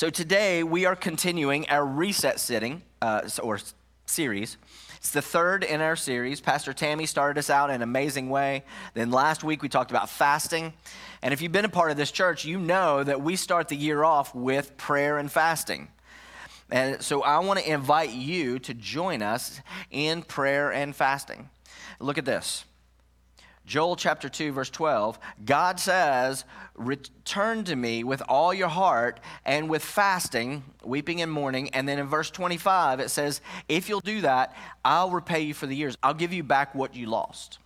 So today we are continuing our reset sitting uh, or series. It's the third in our series. Pastor Tammy started us out in an amazing way. Then last week we talked about fasting. And if you've been a part of this church, you know that we start the year off with prayer and fasting. And so I want to invite you to join us in prayer and fasting. Look at this. Joel chapter 2, verse 12, God says, Return to me with all your heart and with fasting, weeping and mourning. And then in verse 25, it says, If you'll do that, I'll repay you for the years. I'll give you back what you lost.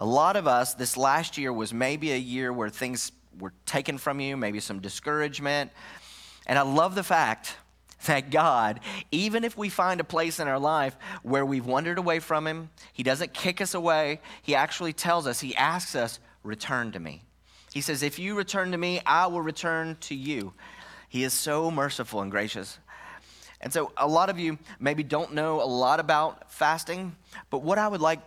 A lot of us, this last year was maybe a year where things were taken from you, maybe some discouragement. And I love the fact that God, even if we find a place in our life where we've wandered away from Him, He doesn't kick us away. He actually tells us, He asks us, return to me. He says, If you return to me, I will return to you. He is so merciful and gracious. And so, a lot of you maybe don't know a lot about fasting, but what I would like,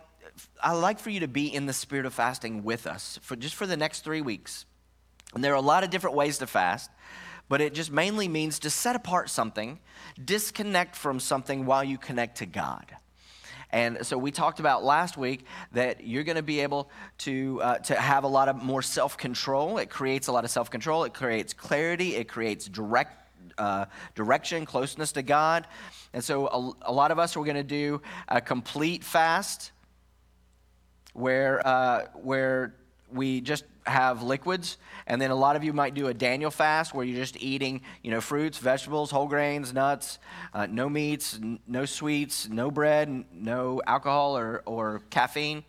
I like for you to be in the spirit of fasting with us for just for the next three weeks. And there are a lot of different ways to fast but it just mainly means to set apart something, disconnect from something while you connect to God. And so we talked about last week that you're going to be able to, uh, to have a lot of more self control. It creates a lot of self control, it creates clarity, it creates direct. Uh, direction, closeness to God. And so, a, a lot of us are going to do a complete fast where, uh, where we just have liquids and then a lot of you might do a daniel fast where you're just eating you know fruits vegetables whole grains nuts uh, no meats n- no sweets no bread no alcohol or, or caffeine.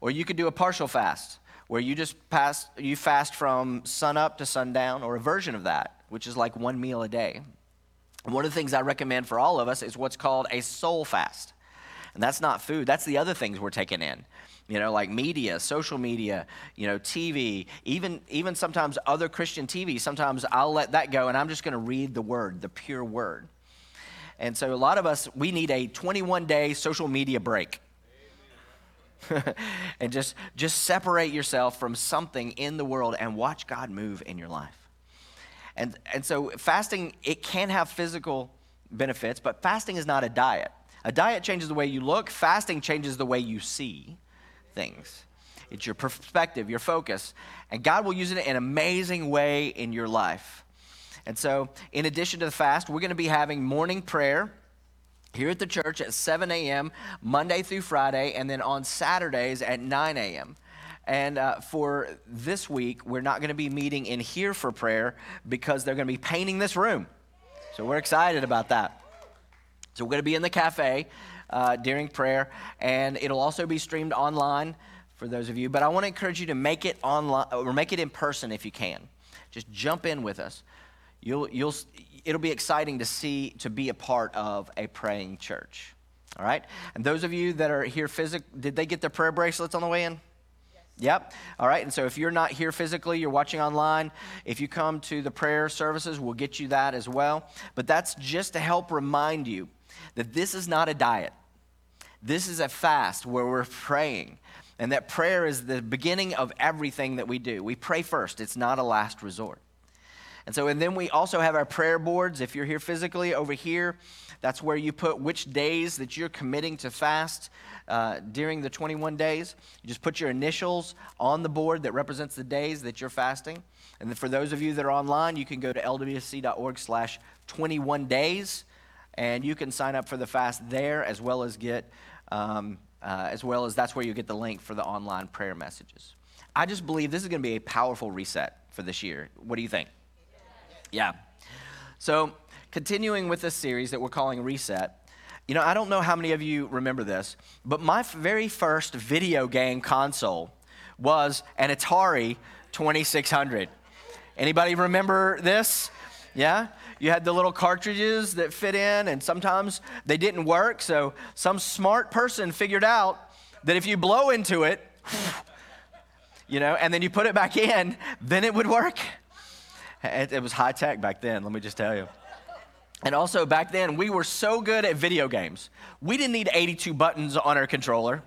Or you could do a partial fast where you just pass you fast from sun up to sundown or a version of that which is like one meal a day. One of the things i recommend for all of us is what's called a soul fast and that's not food. That's the other things we're taking in. You know like media social media you know tv even even sometimes other christian tv sometimes i'll let that go and i'm just going to read the word the pure word. And so a lot of us we need a 21 day social media break. And just just separate yourself from something in the world and watch god move in your life. And and so fasting it can have physical benefits but fasting is not a diet a diet changes the way you look fasting changes the way you see things. It's your perspective, your focus. And God will use it in an amazing way in your life. And so, in addition to the fast, we're going to be having morning prayer here at the church at 7 a.m., Monday through Friday, and then on Saturdays at 9 a.m. And uh, for this week, we're not going to be meeting in here for prayer because they're going to be painting this room. So we're excited about that. So we're going to be in the cafe uh, during prayer, and it'll also be streamed online for those of you. But I want to encourage you to make it online or make it in person if you can. Just jump in with us. You'll, you'll, it'll be exciting to see to be a part of a praying church. All right, and those of you that are here physically, did they get their prayer bracelets on the way in? Yep. All right. And so if you're not here physically, you're watching online, if you come to the prayer services, we'll get you that as well. But that's just to help remind you that this is not a diet. This is a fast where we're praying. And that prayer is the beginning of everything that we do. We pray first, it's not a last resort. And so, and then we also have our prayer boards. If you're here physically, over here, that's where you put which days that you're committing to fast uh, during the 21 days. You just put your initials on the board that represents the days that you're fasting. And for those of you that are online, you can go to lwc.org slash 21 days, and you can sign up for the fast there as well as get um, uh, as well as that's where you get the link for the online prayer messages. I just believe this is going to be a powerful reset for this year. What do you think? Yeah. So, continuing with this series that we're calling Reset, you know, I don't know how many of you remember this, but my very first video game console was an Atari 2600. Anybody remember this? Yeah? You had the little cartridges that fit in, and sometimes they didn't work. So some smart person figured out that if you blow into it, you know, and then you put it back in, then it would work. It, it was high tech back then, let me just tell you. And also back then, we were so good at video games. We didn't need 82 buttons on our controller.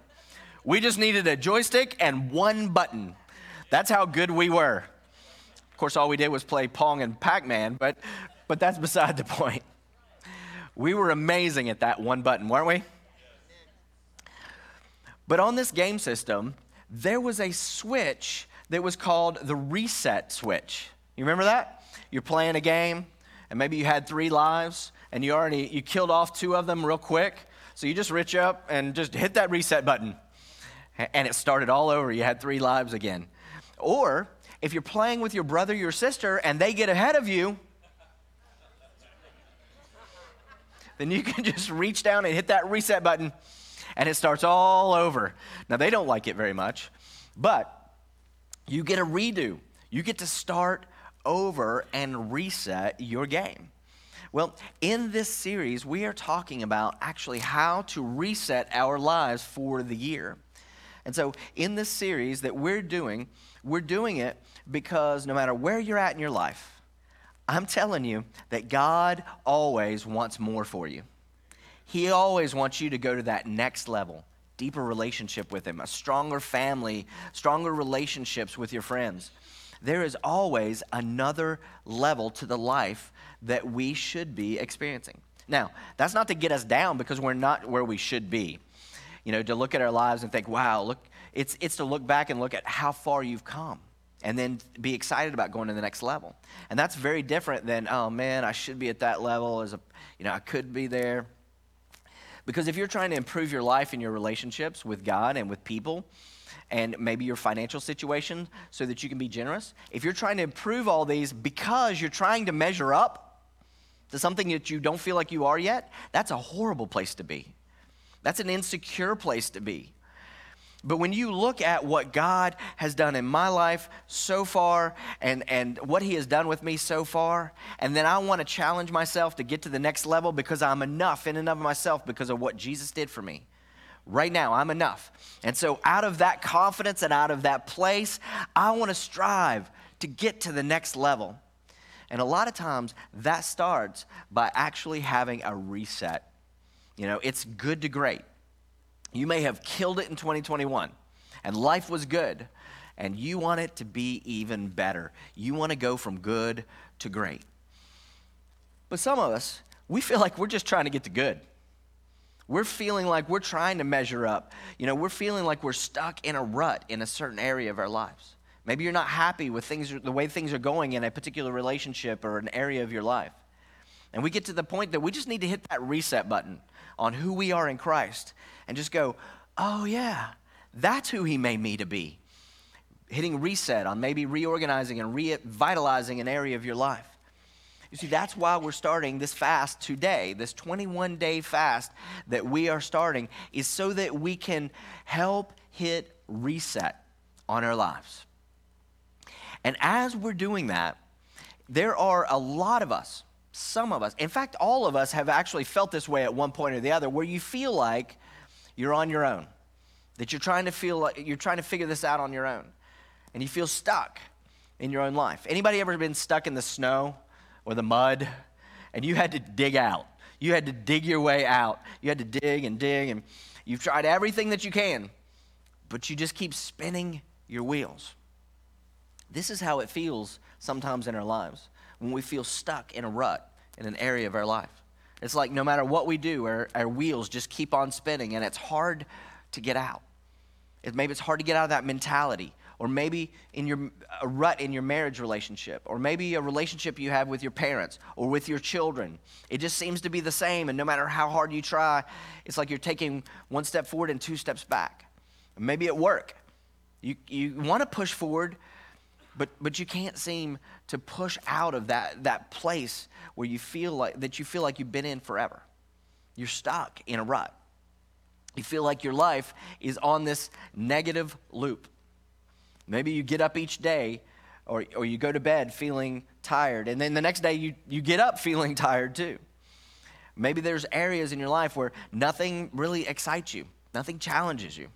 We just needed a joystick and one button. That's how good we were. Of course, all we did was play Pong and Pac Man, but, but that's beside the point. We were amazing at that one button, weren't we? But on this game system, there was a switch that was called the reset switch. You remember that? You're playing a game, and maybe you had three lives, and you already you killed off two of them real quick. So you just reach up and just hit that reset button, and it started all over. You had three lives again. Or if you're playing with your brother, your sister, and they get ahead of you, then you can just reach down and hit that reset button, and it starts all over. Now, they don't like it very much, but you get a redo. You get to start over and reset your game. Well, in this series, we are talking about actually how to reset our lives for the year. And so, in this series that we're doing, we're doing it because no matter where you're at in your life, I'm telling you that God always wants more for you. He always wants you to go to that next level, deeper relationship with Him, a stronger family, stronger relationships with your friends there is always another level to the life that we should be experiencing. Now, that's not to get us down because we're not where we should be. You know, to look at our lives and think, wow, look, it's, it's to look back and look at how far you've come and then be excited about going to the next level. And that's very different than, oh man, I should be at that level as a, you know, I could be there. Because if you're trying to improve your life and your relationships with God and with people, and maybe your financial situation so that you can be generous, if you're trying to improve all these because you're trying to measure up to something that you don't feel like you are yet, that's a horrible place to be. That's an insecure place to be. But when you look at what God has done in my life so far and, and what He has done with me so far, and then I want to challenge myself to get to the next level because I'm enough in and of myself because of what Jesus did for me, Right now, I'm enough. And so, out of that confidence and out of that place, I want to strive to get to the next level. And a lot of times, that starts by actually having a reset. You know, it's good to great. You may have killed it in 2021, and life was good, and you want it to be even better. You want to go from good to great. But some of us, we feel like we're just trying to get to good. We're feeling like we're trying to measure up. You know, we're feeling like we're stuck in a rut in a certain area of our lives. Maybe you're not happy with things, the way things are going in a particular relationship or an area of your life. And we get to the point that we just need to hit that reset button on who we are in Christ and just go, oh, yeah, that's who He made me to be. Hitting reset on maybe reorganizing and revitalizing an area of your life. You see, that's why we're starting this fast today. This 21 day fast that we are starting is so that we can help hit reset on our lives. And as we're doing that, there are a lot of us, some of us, in fact, all of us have actually felt this way at one point or the other, where you feel like you're on your own, that you're trying to feel like you're trying to figure this out on your own, and you feel stuck in your own life. Anybody ever been stuck in the snow? or the mud, and you had to dig out. You had to dig your way out. You had to dig and dig, and you've tried everything that you can, but you just keep spinning your wheels. This is how it feels sometimes in our lives when we feel stuck in a rut in an area of our life. It's like no matter what we do, our, our wheels just keep on spinning, and it's hard to get out. It, maybe it's hard to get out of that mentality or maybe in your a rut in your marriage relationship or maybe a relationship you have with your parents or with your children it just seems to be the same and no matter how hard you try it's like you're taking one step forward and two steps back maybe at work you, you want to push forward but but you can't seem to push out of that that place where you feel like that you feel like you've been in forever you're stuck in a rut you feel like your life is on this negative loop Maybe you get up each day or, or you go to bed feeling tired, and then the next day you, you get up feeling tired too. Maybe there's areas in your life where nothing really excites you, nothing challenges you.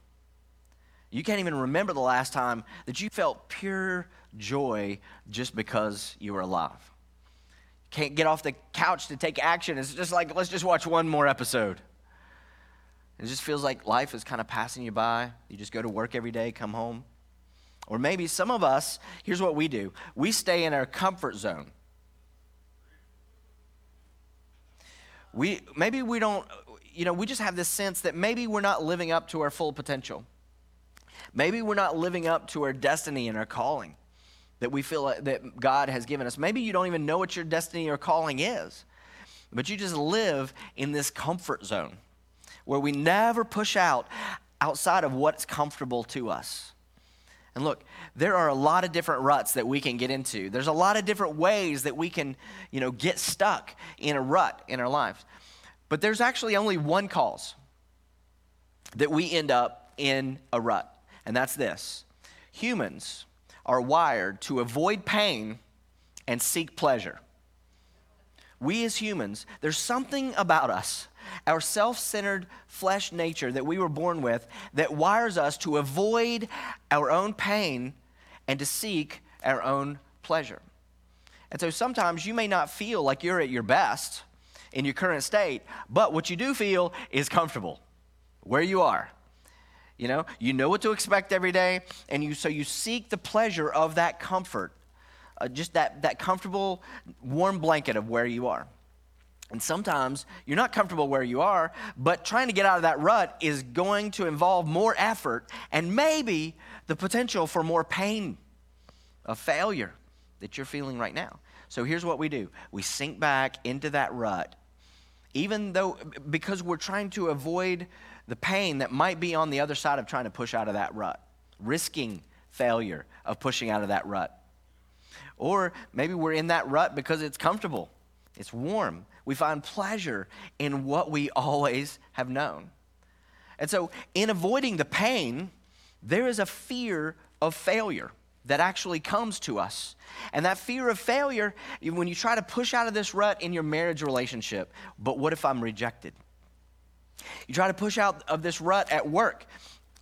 You can't even remember the last time that you felt pure joy just because you are alive. Can't get off the couch to take action. It's just like, let's just watch one more episode. It just feels like life is kind of passing you by. You just go to work every day, come home, Or maybe some of us, here's what we do we stay in our comfort zone. We, maybe we don't, you know, we just have this sense that maybe we're not living up to our full potential. Maybe we're not living up to our destiny and our calling that we feel that God has given us. Maybe you don't even know what your destiny or calling is, but you just live in this comfort zone where we never push out outside of what's comfortable to us. And look, there are a lot of different ruts that we can get into. There's a lot of different ways that we can, you know, get stuck in a rut in our lives. But there's actually only one cause that we end up in a rut, and that's this. Humans are wired to avoid pain and seek pleasure. We as humans, there's something about us, our self centered flesh nature that we were born with, that wires us to avoid our own pain and to seek our own pleasure. And so sometimes you may not feel like you're at your best in your current state, but what you do feel is comfortable where you are. You know, you know what to expect every day, and you so you seek the pleasure of that comfort, uh, just that that comfortable, warm blanket of where you are. And sometimes you're not comfortable where you are, but trying to get out of that rut is going to involve more effort and maybe the potential for more pain, a failure that you're feeling right now. So here's what we do we sink back into that rut, even though, because we're trying to avoid the pain that might be on the other side of trying to push out of that rut, risking failure of pushing out of that rut. Or maybe we're in that rut because it's comfortable, it's warm. We find pleasure in what we always have known. And so, in avoiding the pain, there is a fear of failure that actually comes to us. And that fear of failure, when you try to push out of this rut in your marriage relationship, but what if I'm rejected? You try to push out of this rut at work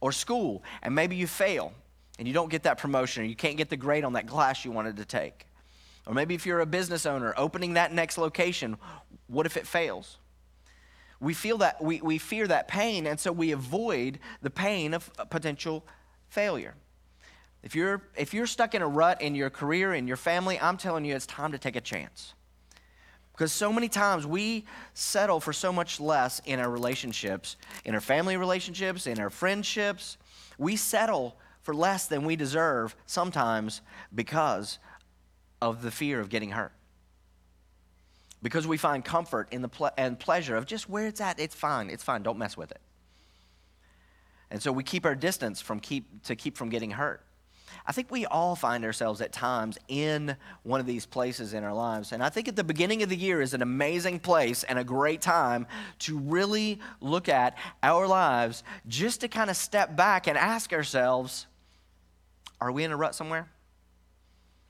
or school, and maybe you fail and you don't get that promotion or you can't get the grade on that class you wanted to take. Or maybe if you're a business owner opening that next location, what if it fails? We feel that we, we fear that pain, and so we avoid the pain of potential failure. If you're, if you're stuck in a rut in your career, in your family, I'm telling you, it's time to take a chance. Because so many times we settle for so much less in our relationships, in our family relationships, in our friendships. We settle for less than we deserve sometimes because of the fear of getting hurt. Because we find comfort in the ple- and pleasure of just where it's at, it's fine, it's fine, don't mess with it. And so we keep our distance from keep, to keep from getting hurt. I think we all find ourselves at times in one of these places in our lives. And I think at the beginning of the year is an amazing place and a great time to really look at our lives just to kind of step back and ask ourselves are we in a rut somewhere?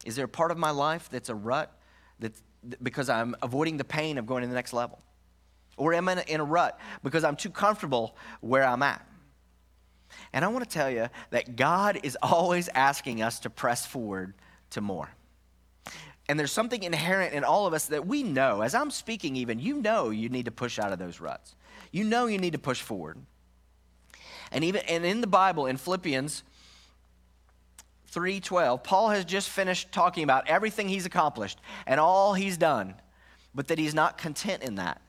Is there a part of my life that's a rut that's, because I'm avoiding the pain of going to the next level? Or am I in a rut because I'm too comfortable where I'm at? And I want to tell you that God is always asking us to press forward to more. And there's something inherent in all of us that we know. As I'm speaking, even, you know you need to push out of those ruts. You know you need to push forward. And even and in the Bible, in Philippians 3:12, Paul has just finished talking about everything he's accomplished and all he's done, but that he's not content in that.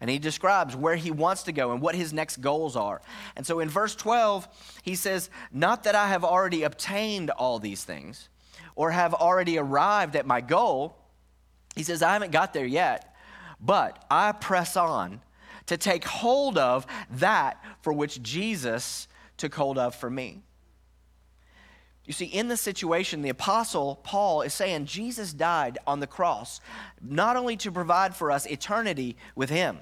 And he describes where he wants to go and what his next goals are. And so in verse 12, he says, Not that I have already obtained all these things or have already arrived at my goal. He says, I haven't got there yet, but I press on to take hold of that for which Jesus took hold of for me. You see, in this situation, the apostle Paul is saying Jesus died on the cross, not only to provide for us eternity with him,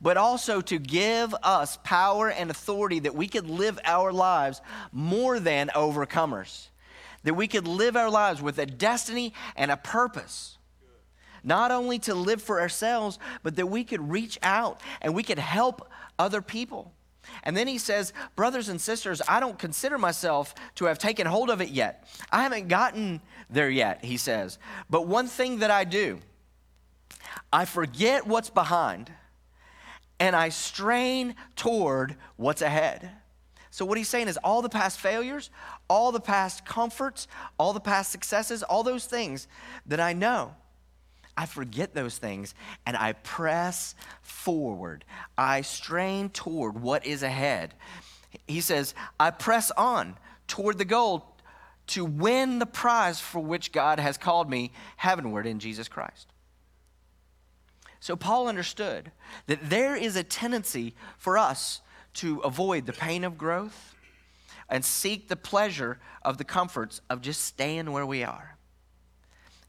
but also to give us power and authority that we could live our lives more than overcomers, that we could live our lives with a destiny and a purpose. Not only to live for ourselves, but that we could reach out and we could help other people. And then he says, Brothers and sisters, I don't consider myself to have taken hold of it yet. I haven't gotten there yet, he says. But one thing that I do, I forget what's behind and I strain toward what's ahead. So, what he's saying is all the past failures, all the past comforts, all the past successes, all those things that I know, I forget those things and I press forward. I strain toward what is ahead. He says, I press on toward the goal to win the prize for which God has called me heavenward in Jesus Christ. So, Paul understood that there is a tendency for us to avoid the pain of growth and seek the pleasure of the comforts of just staying where we are.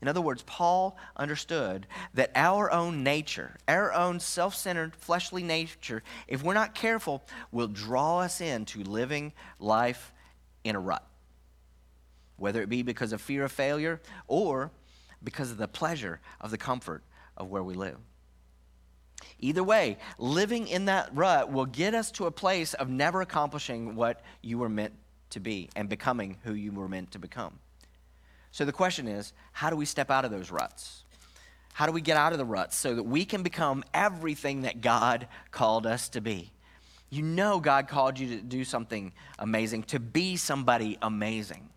In other words, Paul understood that our own nature, our own self centered fleshly nature, if we're not careful, will draw us into living life in a rut. Whether it be because of fear of failure or because of the pleasure of the comfort of where we live. Either way, living in that rut will get us to a place of never accomplishing what you were meant to be and becoming who you were meant to become. So the question is how do we step out of those ruts? How do we get out of the ruts so that we can become everything that God called us to be? You know, God called you to do something amazing, to be somebody amazing.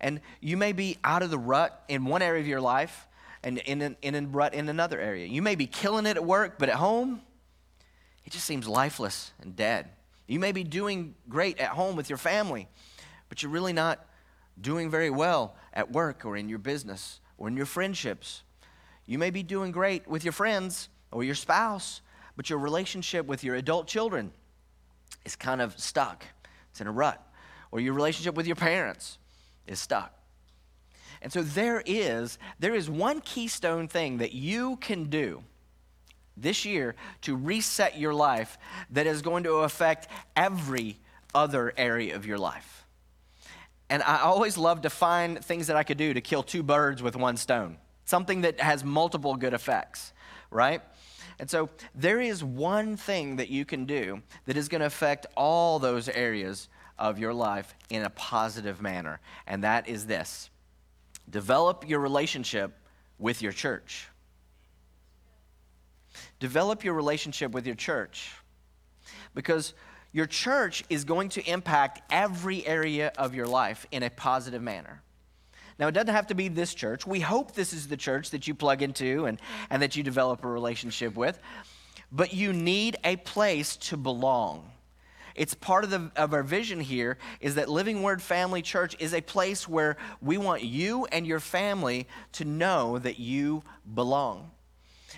And you may be out of the rut in one area of your life, and in, in, in, in another area. You may be killing it at work, but at home, it just seems lifeless and dead. You may be doing great at home with your family, but you're really not doing very well at work or in your business or in your friendships. You may be doing great with your friends or your spouse, but your relationship with your adult children is kind of stuck. It's in a rut. Or your relationship with your parents is stuck. And so there is there is one keystone thing that you can do this year to reset your life that is going to affect every other area of your life. And I always love to find things that I could do to kill two birds with one stone. Something that has multiple good effects, right? And so there is one thing that you can do that is going to affect all those areas of your life in a positive manner, and that is this Develop your relationship with your church. Develop your relationship with your church because your church is going to impact every area of your life in a positive manner. Now, it doesn't have to be this church. We hope this is the church that you plug into and, and that you develop a relationship with. But you need a place to belong. It's part of, the, of our vision here is that Living Word Family Church is a place where we want you and your family to know that you belong.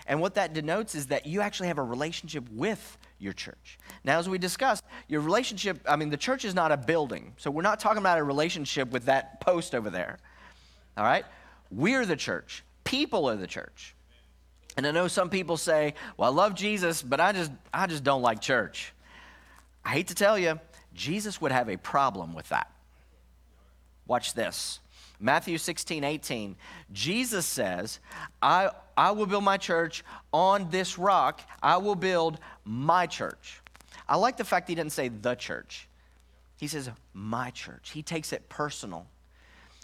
And what that denotes is that you actually have a relationship with your church. Now, as we discussed, your relationship, I mean, the church is not a building. So we're not talking about a relationship with that post over there. All right? We're the church, people are the church. And I know some people say, well, I love Jesus, but I just, I just don't like church. I hate to tell you, Jesus would have a problem with that. Watch this. Matthew 16, 18. Jesus says, I, I will build my church on this rock. I will build my church. I like the fact he didn't say the church. He says, my church. He takes it personal.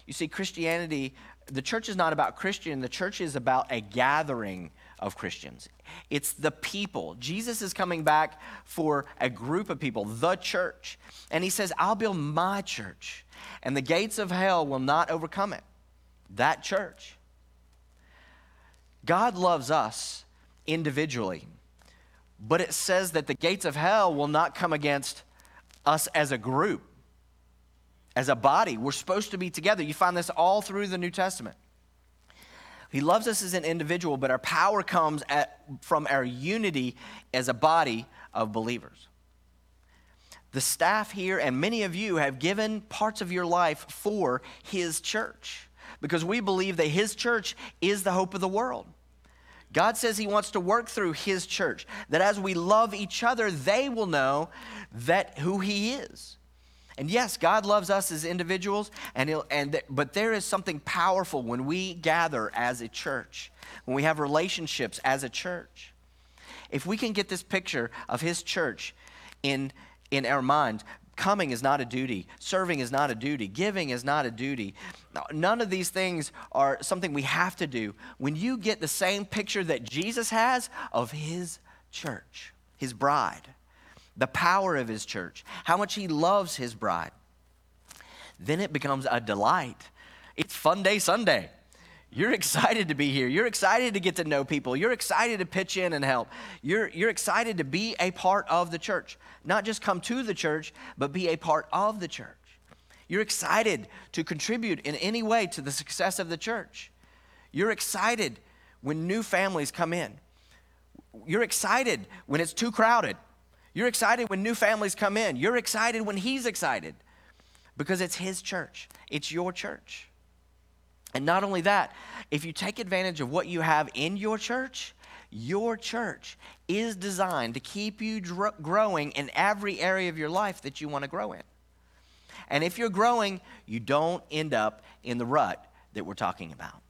You see, Christianity, the church is not about Christian, the church is about a gathering of Christians. It's the people. Jesus is coming back for a group of people, the church. And he says, I'll build my church, and the gates of hell will not overcome it. That church. God loves us individually, but it says that the gates of hell will not come against us as a group, as a body. We're supposed to be together. You find this all through the New Testament. He loves us as an individual, but our power comes at, from our unity as a body of believers. The staff here and many of you have given parts of your life for His church because we believe that His church is the hope of the world. God says He wants to work through His church, that as we love each other, they will know that who He is. And yes, God loves us as individuals, and, and but there is something powerful when we gather as a church, when we have relationships as a church. If we can get this picture of His church in, in our mind, coming is not a duty, serving is not a duty, giving is not a duty. None of these things are something we have to do. When you get the same picture that Jesus has of His church, His bride, the power of his church, how much he loves his bride, then it becomes a delight. It's Fun Day Sunday. You're excited to be here. You're excited to get to know people. You're excited to pitch in and help. You're, you're excited to be a part of the church. Not just come to the church, but be a part of the church. You're excited to contribute in any way to the success of the church. You're excited when new families come in. You're excited when it's too crowded. You're excited when new families come in. You're excited when he's excited because it's his church, it's your church. And not only that, if you take advantage of what you have in your church, your church is designed to keep you dr- growing in every area of your life that you want to grow in. And if you're growing, you don't end up in the rut that we're talking about.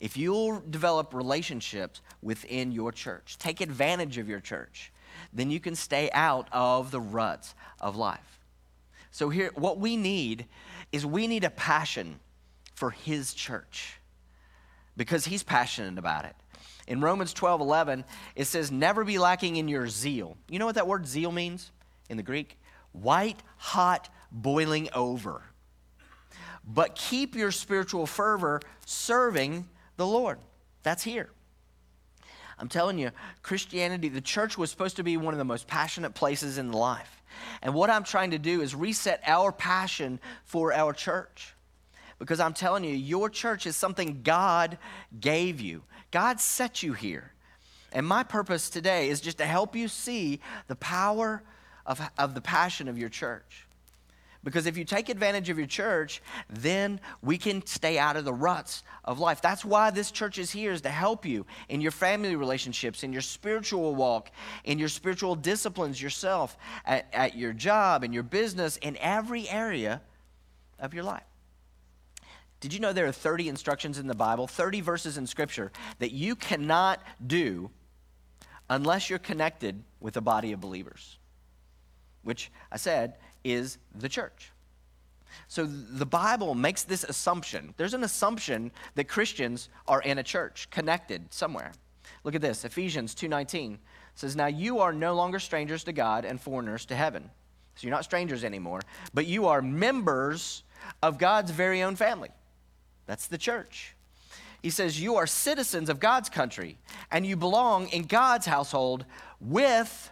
If you'll develop relationships within your church, take advantage of your church, then you can stay out of the ruts of life. So, here, what we need is we need a passion for his church because he's passionate about it. In Romans 12 11, it says, Never be lacking in your zeal. You know what that word zeal means in the Greek? White hot boiling over. But keep your spiritual fervor serving the Lord. That's here. I'm telling you, Christianity, the church was supposed to be one of the most passionate places in life. And what I'm trying to do is reset our passion for our church. Because I'm telling you, your church is something God gave you. God set you here. And my purpose today is just to help you see the power of, of the passion of your church. Because if you take advantage of your church, then we can stay out of the ruts of life. That's why this church is here, is to help you in your family relationships, in your spiritual walk, in your spiritual disciplines yourself, at, at your job, in your business, in every area of your life. Did you know there are 30 instructions in the Bible, 30 verses in Scripture that you cannot do unless you're connected with a body of believers? Which I said is the church. So the Bible makes this assumption. There's an assumption that Christians are in a church, connected somewhere. Look at this, Ephesians 2:19 says, "Now you are no longer strangers to God and foreigners to heaven." So you're not strangers anymore, but you are members of God's very own family. That's the church. He says, You are citizens of God's country, and you belong in God's household with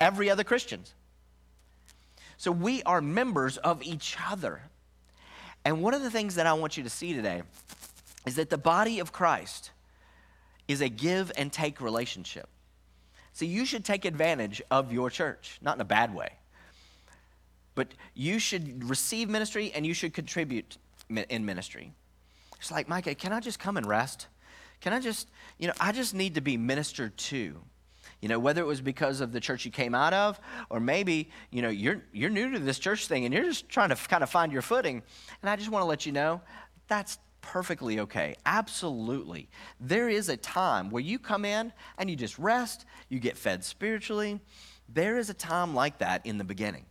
every other Christian. So we are members of each other. And one of the things that I want you to see today is that the body of Christ is a give and take relationship. So you should take advantage of your church, not in a bad way. But you should receive ministry and you should contribute in ministry. It's like, Micah, can I just come and rest? Can I just, you know, I just need to be ministered to. You know, whether it was because of the church you came out of, or maybe, you know, you're, you're new to this church thing and you're just trying to kind of find your footing. And I just want to let you know that's perfectly okay. Absolutely. There is a time where you come in and you just rest, you get fed spiritually. There is a time like that in the beginning.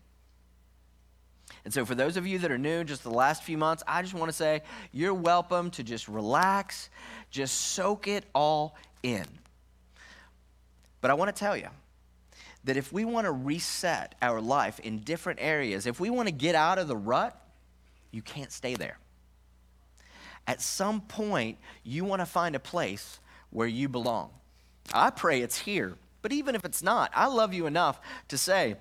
And so, for those of you that are new, just the last few months, I just want to say you're welcome to just relax, just soak it all in. But I want to tell you that if we want to reset our life in different areas, if we want to get out of the rut, you can't stay there. At some point, you want to find a place where you belong. I pray it's here, but even if it's not, I love you enough to say,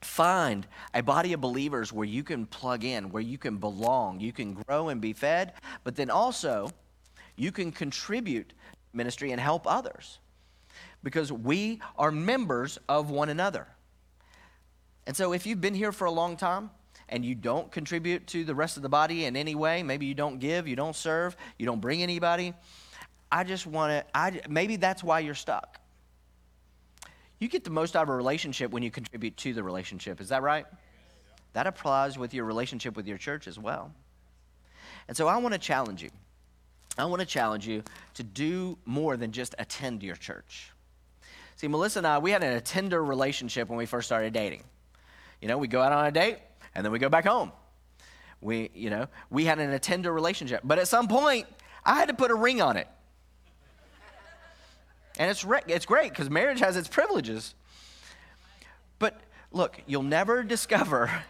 find a body of believers where you can plug in, where you can belong, you can grow and be fed, but then also you can contribute ministry and help others because we are members of one another. And so, if you've been here for a long time and you don't contribute to the rest of the body in any way, maybe you don't give, you don't serve, you don't bring anybody, I just want to, I, maybe that's why you're stuck. You get the most out of a relationship when you contribute to the relationship. Is that right? That applies with your relationship with your church as well. And so I want to challenge you. I want to challenge you to do more than just attend your church. See, Melissa and I, we had a tender relationship when we first started dating. You know, we go out on a date and then we go back home. We, you know, we had an tender relationship. But at some point, I had to put a ring on it. And it's, re- it's great because marriage has its privileges. But look, you'll never discover.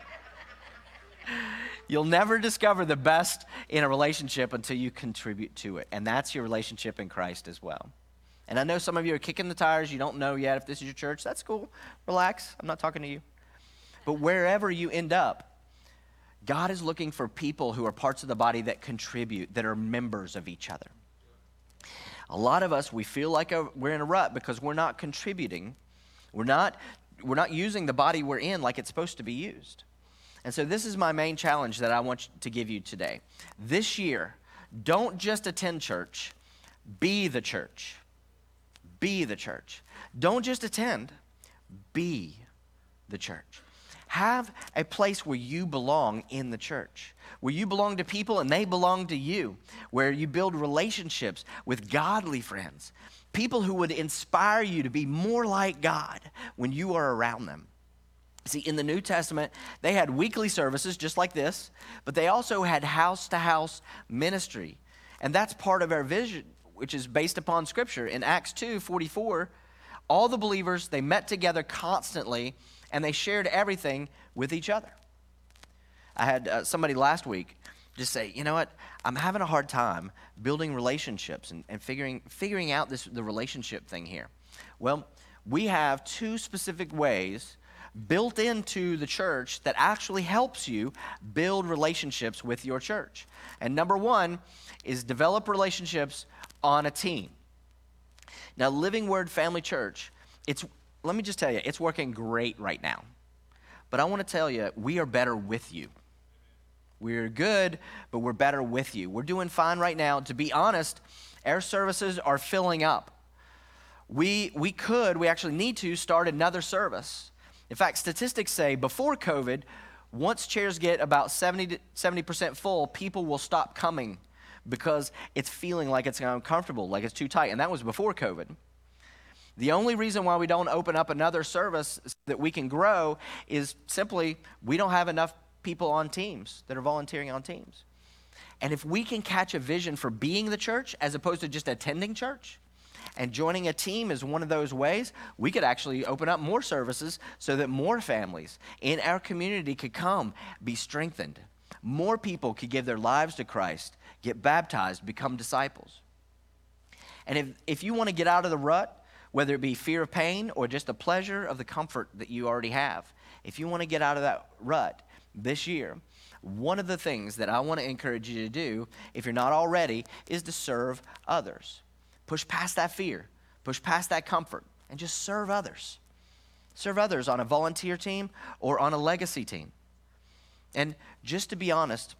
You'll never discover the best in a relationship until you contribute to it. And that's your relationship in Christ as well. And I know some of you are kicking the tires. You don't know yet if this is your church. That's cool. Relax. I'm not talking to you. But wherever you end up, God is looking for people who are parts of the body that contribute, that are members of each other. A lot of us, we feel like a, we're in a rut because we're not contributing. We're not, we're not using the body we're in like it's supposed to be used. And so, this is my main challenge that I want to give you today. This year, don't just attend church, be the church. Be the church. Don't just attend, be the church. Have a place where you belong in the church, where you belong to people and they belong to you, where you build relationships with godly friends, people who would inspire you to be more like God when you are around them. See, in the New Testament, they had weekly services just like this, but they also had house to house ministry. And that's part of our vision, which is based upon Scripture. In Acts 2 44, all the believers, they met together constantly and they shared everything with each other. I had uh, somebody last week just say, you know what, I'm having a hard time building relationships and, and figuring, figuring out this, the relationship thing here. Well, we have two specific ways built into the church that actually helps you build relationships with your church. And number one is develop relationships on a team. Now, Living Word Family Church, it's let me just tell you, it's working great right now. But I want to tell you, we are better with you. We're good, but we're better with you. We're doing fine right now. To be honest, our services are filling up. We, we could, we actually need to start another service. In fact, statistics say before COVID, once chairs get about 70 70% full, people will stop coming because it's feeling like it's uncomfortable, like it's too tight. And that was before COVID. The only reason why we don't open up another service that we can grow is simply we don't have enough people on teams that are volunteering on teams. And if we can catch a vision for being the church as opposed to just attending church, and joining a team is one of those ways, we could actually open up more services so that more families in our community could come, be strengthened. More people could give their lives to Christ, get baptized, become disciples. And if, if you want to get out of the rut, whether it be fear of pain or just the pleasure of the comfort that you already have. If you want to get out of that rut this year, one of the things that I want to encourage you to do, if you're not already, is to serve others. Push past that fear, push past that comfort, and just serve others. Serve others on a volunteer team or on a legacy team. And just to be honest,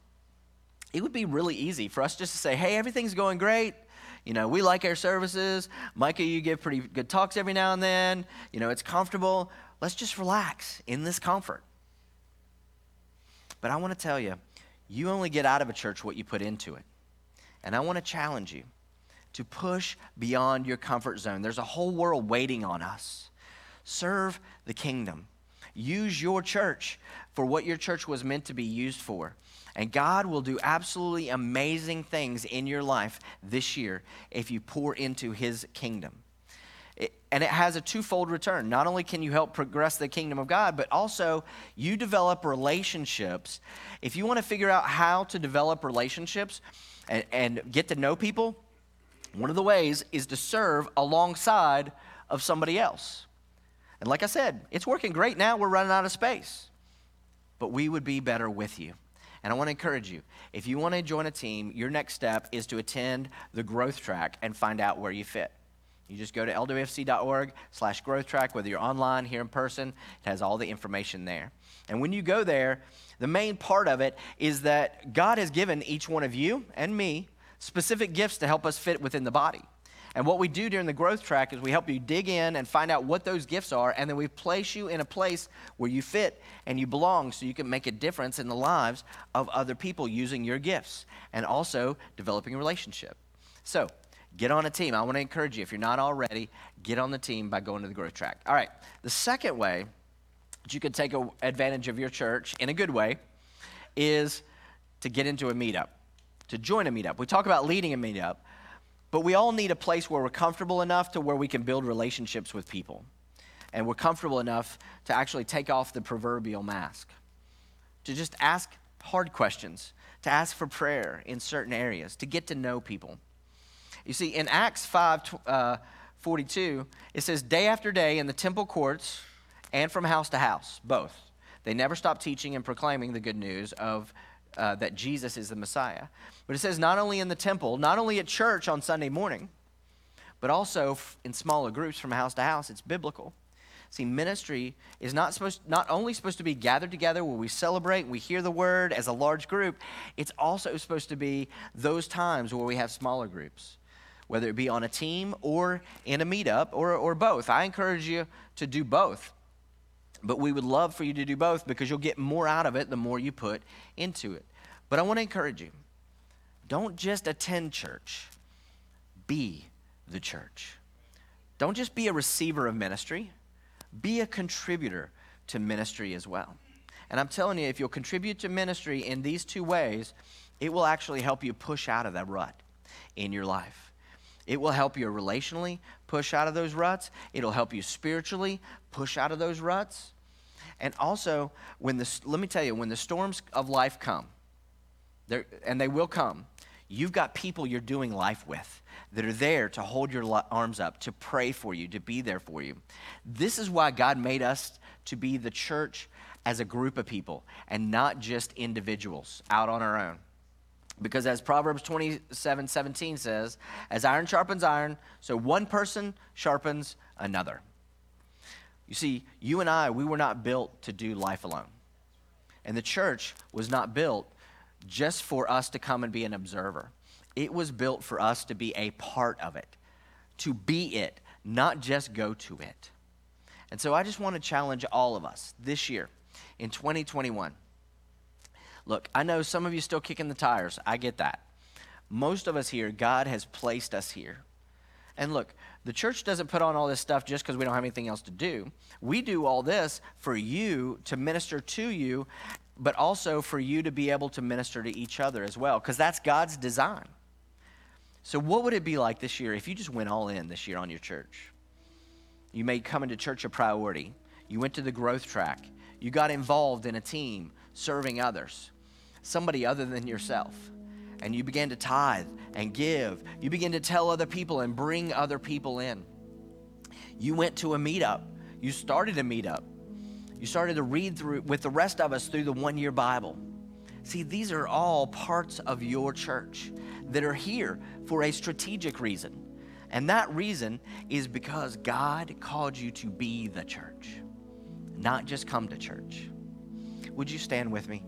it would be really easy for us just to say, hey, everything's going great. You know, we like our services. Micah, you give pretty good talks every now and then. You know, it's comfortable. Let's just relax in this comfort. But I want to tell you, you only get out of a church what you put into it. And I want to challenge you to push beyond your comfort zone. There's a whole world waiting on us. Serve the kingdom. Use your church for what your church was meant to be used for. And God will do absolutely amazing things in your life this year if you pour into His kingdom. It, and it has a twofold return. Not only can you help progress the kingdom of God, but also you develop relationships. If you want to figure out how to develop relationships and, and get to know people, one of the ways is to serve alongside of somebody else. And like I said, it's working great now. We're running out of space. But we would be better with you. And I want to encourage you if you want to join a team, your next step is to attend the growth track and find out where you fit. You just go to lwfc.org slash growth track, whether you're online, here in person, it has all the information there. And when you go there, the main part of it is that God has given each one of you and me specific gifts to help us fit within the body. And what we do during the growth track is we help you dig in and find out what those gifts are, and then we place you in a place where you fit and you belong so you can make a difference in the lives of other people using your gifts and also developing a relationship. So, get on a team. I want to encourage you, if you're not already, get on the team by going to the growth track. All right, the second way that you can take advantage of your church in a good way is to get into a meetup, to join a meetup. We talk about leading a meetup. But we all need a place where we're comfortable enough to where we can build relationships with people. and we're comfortable enough to actually take off the proverbial mask, to just ask hard questions, to ask for prayer in certain areas, to get to know people. You see, in Acts 5 uh, 42, it says, Day after day in the temple courts and from house to house, both. They never stopped teaching and proclaiming the good news of uh, that Jesus is the Messiah. But it says not only in the temple, not only at church on Sunday morning, but also in smaller groups from house to house. It's biblical. See, ministry is not supposed not only supposed to be gathered together where we celebrate we hear the word as a large group, it's also supposed to be those times where we have smaller groups, whether it be on a team or in a meetup or, or both. I encourage you to do both. But we would love for you to do both because you'll get more out of it the more you put into it. But I want to encourage you don't just attend church, be the church. Don't just be a receiver of ministry, be a contributor to ministry as well. And I'm telling you, if you'll contribute to ministry in these two ways, it will actually help you push out of that rut in your life. It will help you relationally push out of those ruts. It'll help you spiritually push out of those ruts. And also, when the, let me tell you, when the storms of life come, and they will come, you've got people you're doing life with that are there to hold your arms up, to pray for you, to be there for you. This is why God made us to be the church as a group of people and not just individuals out on our own. Because as Proverbs 27 17 says, as iron sharpens iron, so one person sharpens another. You see, you and I, we were not built to do life alone. And the church was not built just for us to come and be an observer. It was built for us to be a part of it, to be it, not just go to it. And so I just want to challenge all of us this year in 2021. Look, I know some of you still kicking the tires. I get that. Most of us here, God has placed us here. And look, the church doesn't put on all this stuff just because we don't have anything else to do. We do all this for you to minister to you, but also for you to be able to minister to each other as well, because that's God's design. So, what would it be like this year if you just went all in this year on your church? You made coming to church a priority. You went to the growth track. You got involved in a team serving others, somebody other than yourself and you begin to tithe and give. You begin to tell other people and bring other people in. You went to a meetup. You started a meetup. You started to read through with the rest of us through the one year Bible. See, these are all parts of your church that are here for a strategic reason. And that reason is because God called you to be the church, not just come to church. Would you stand with me?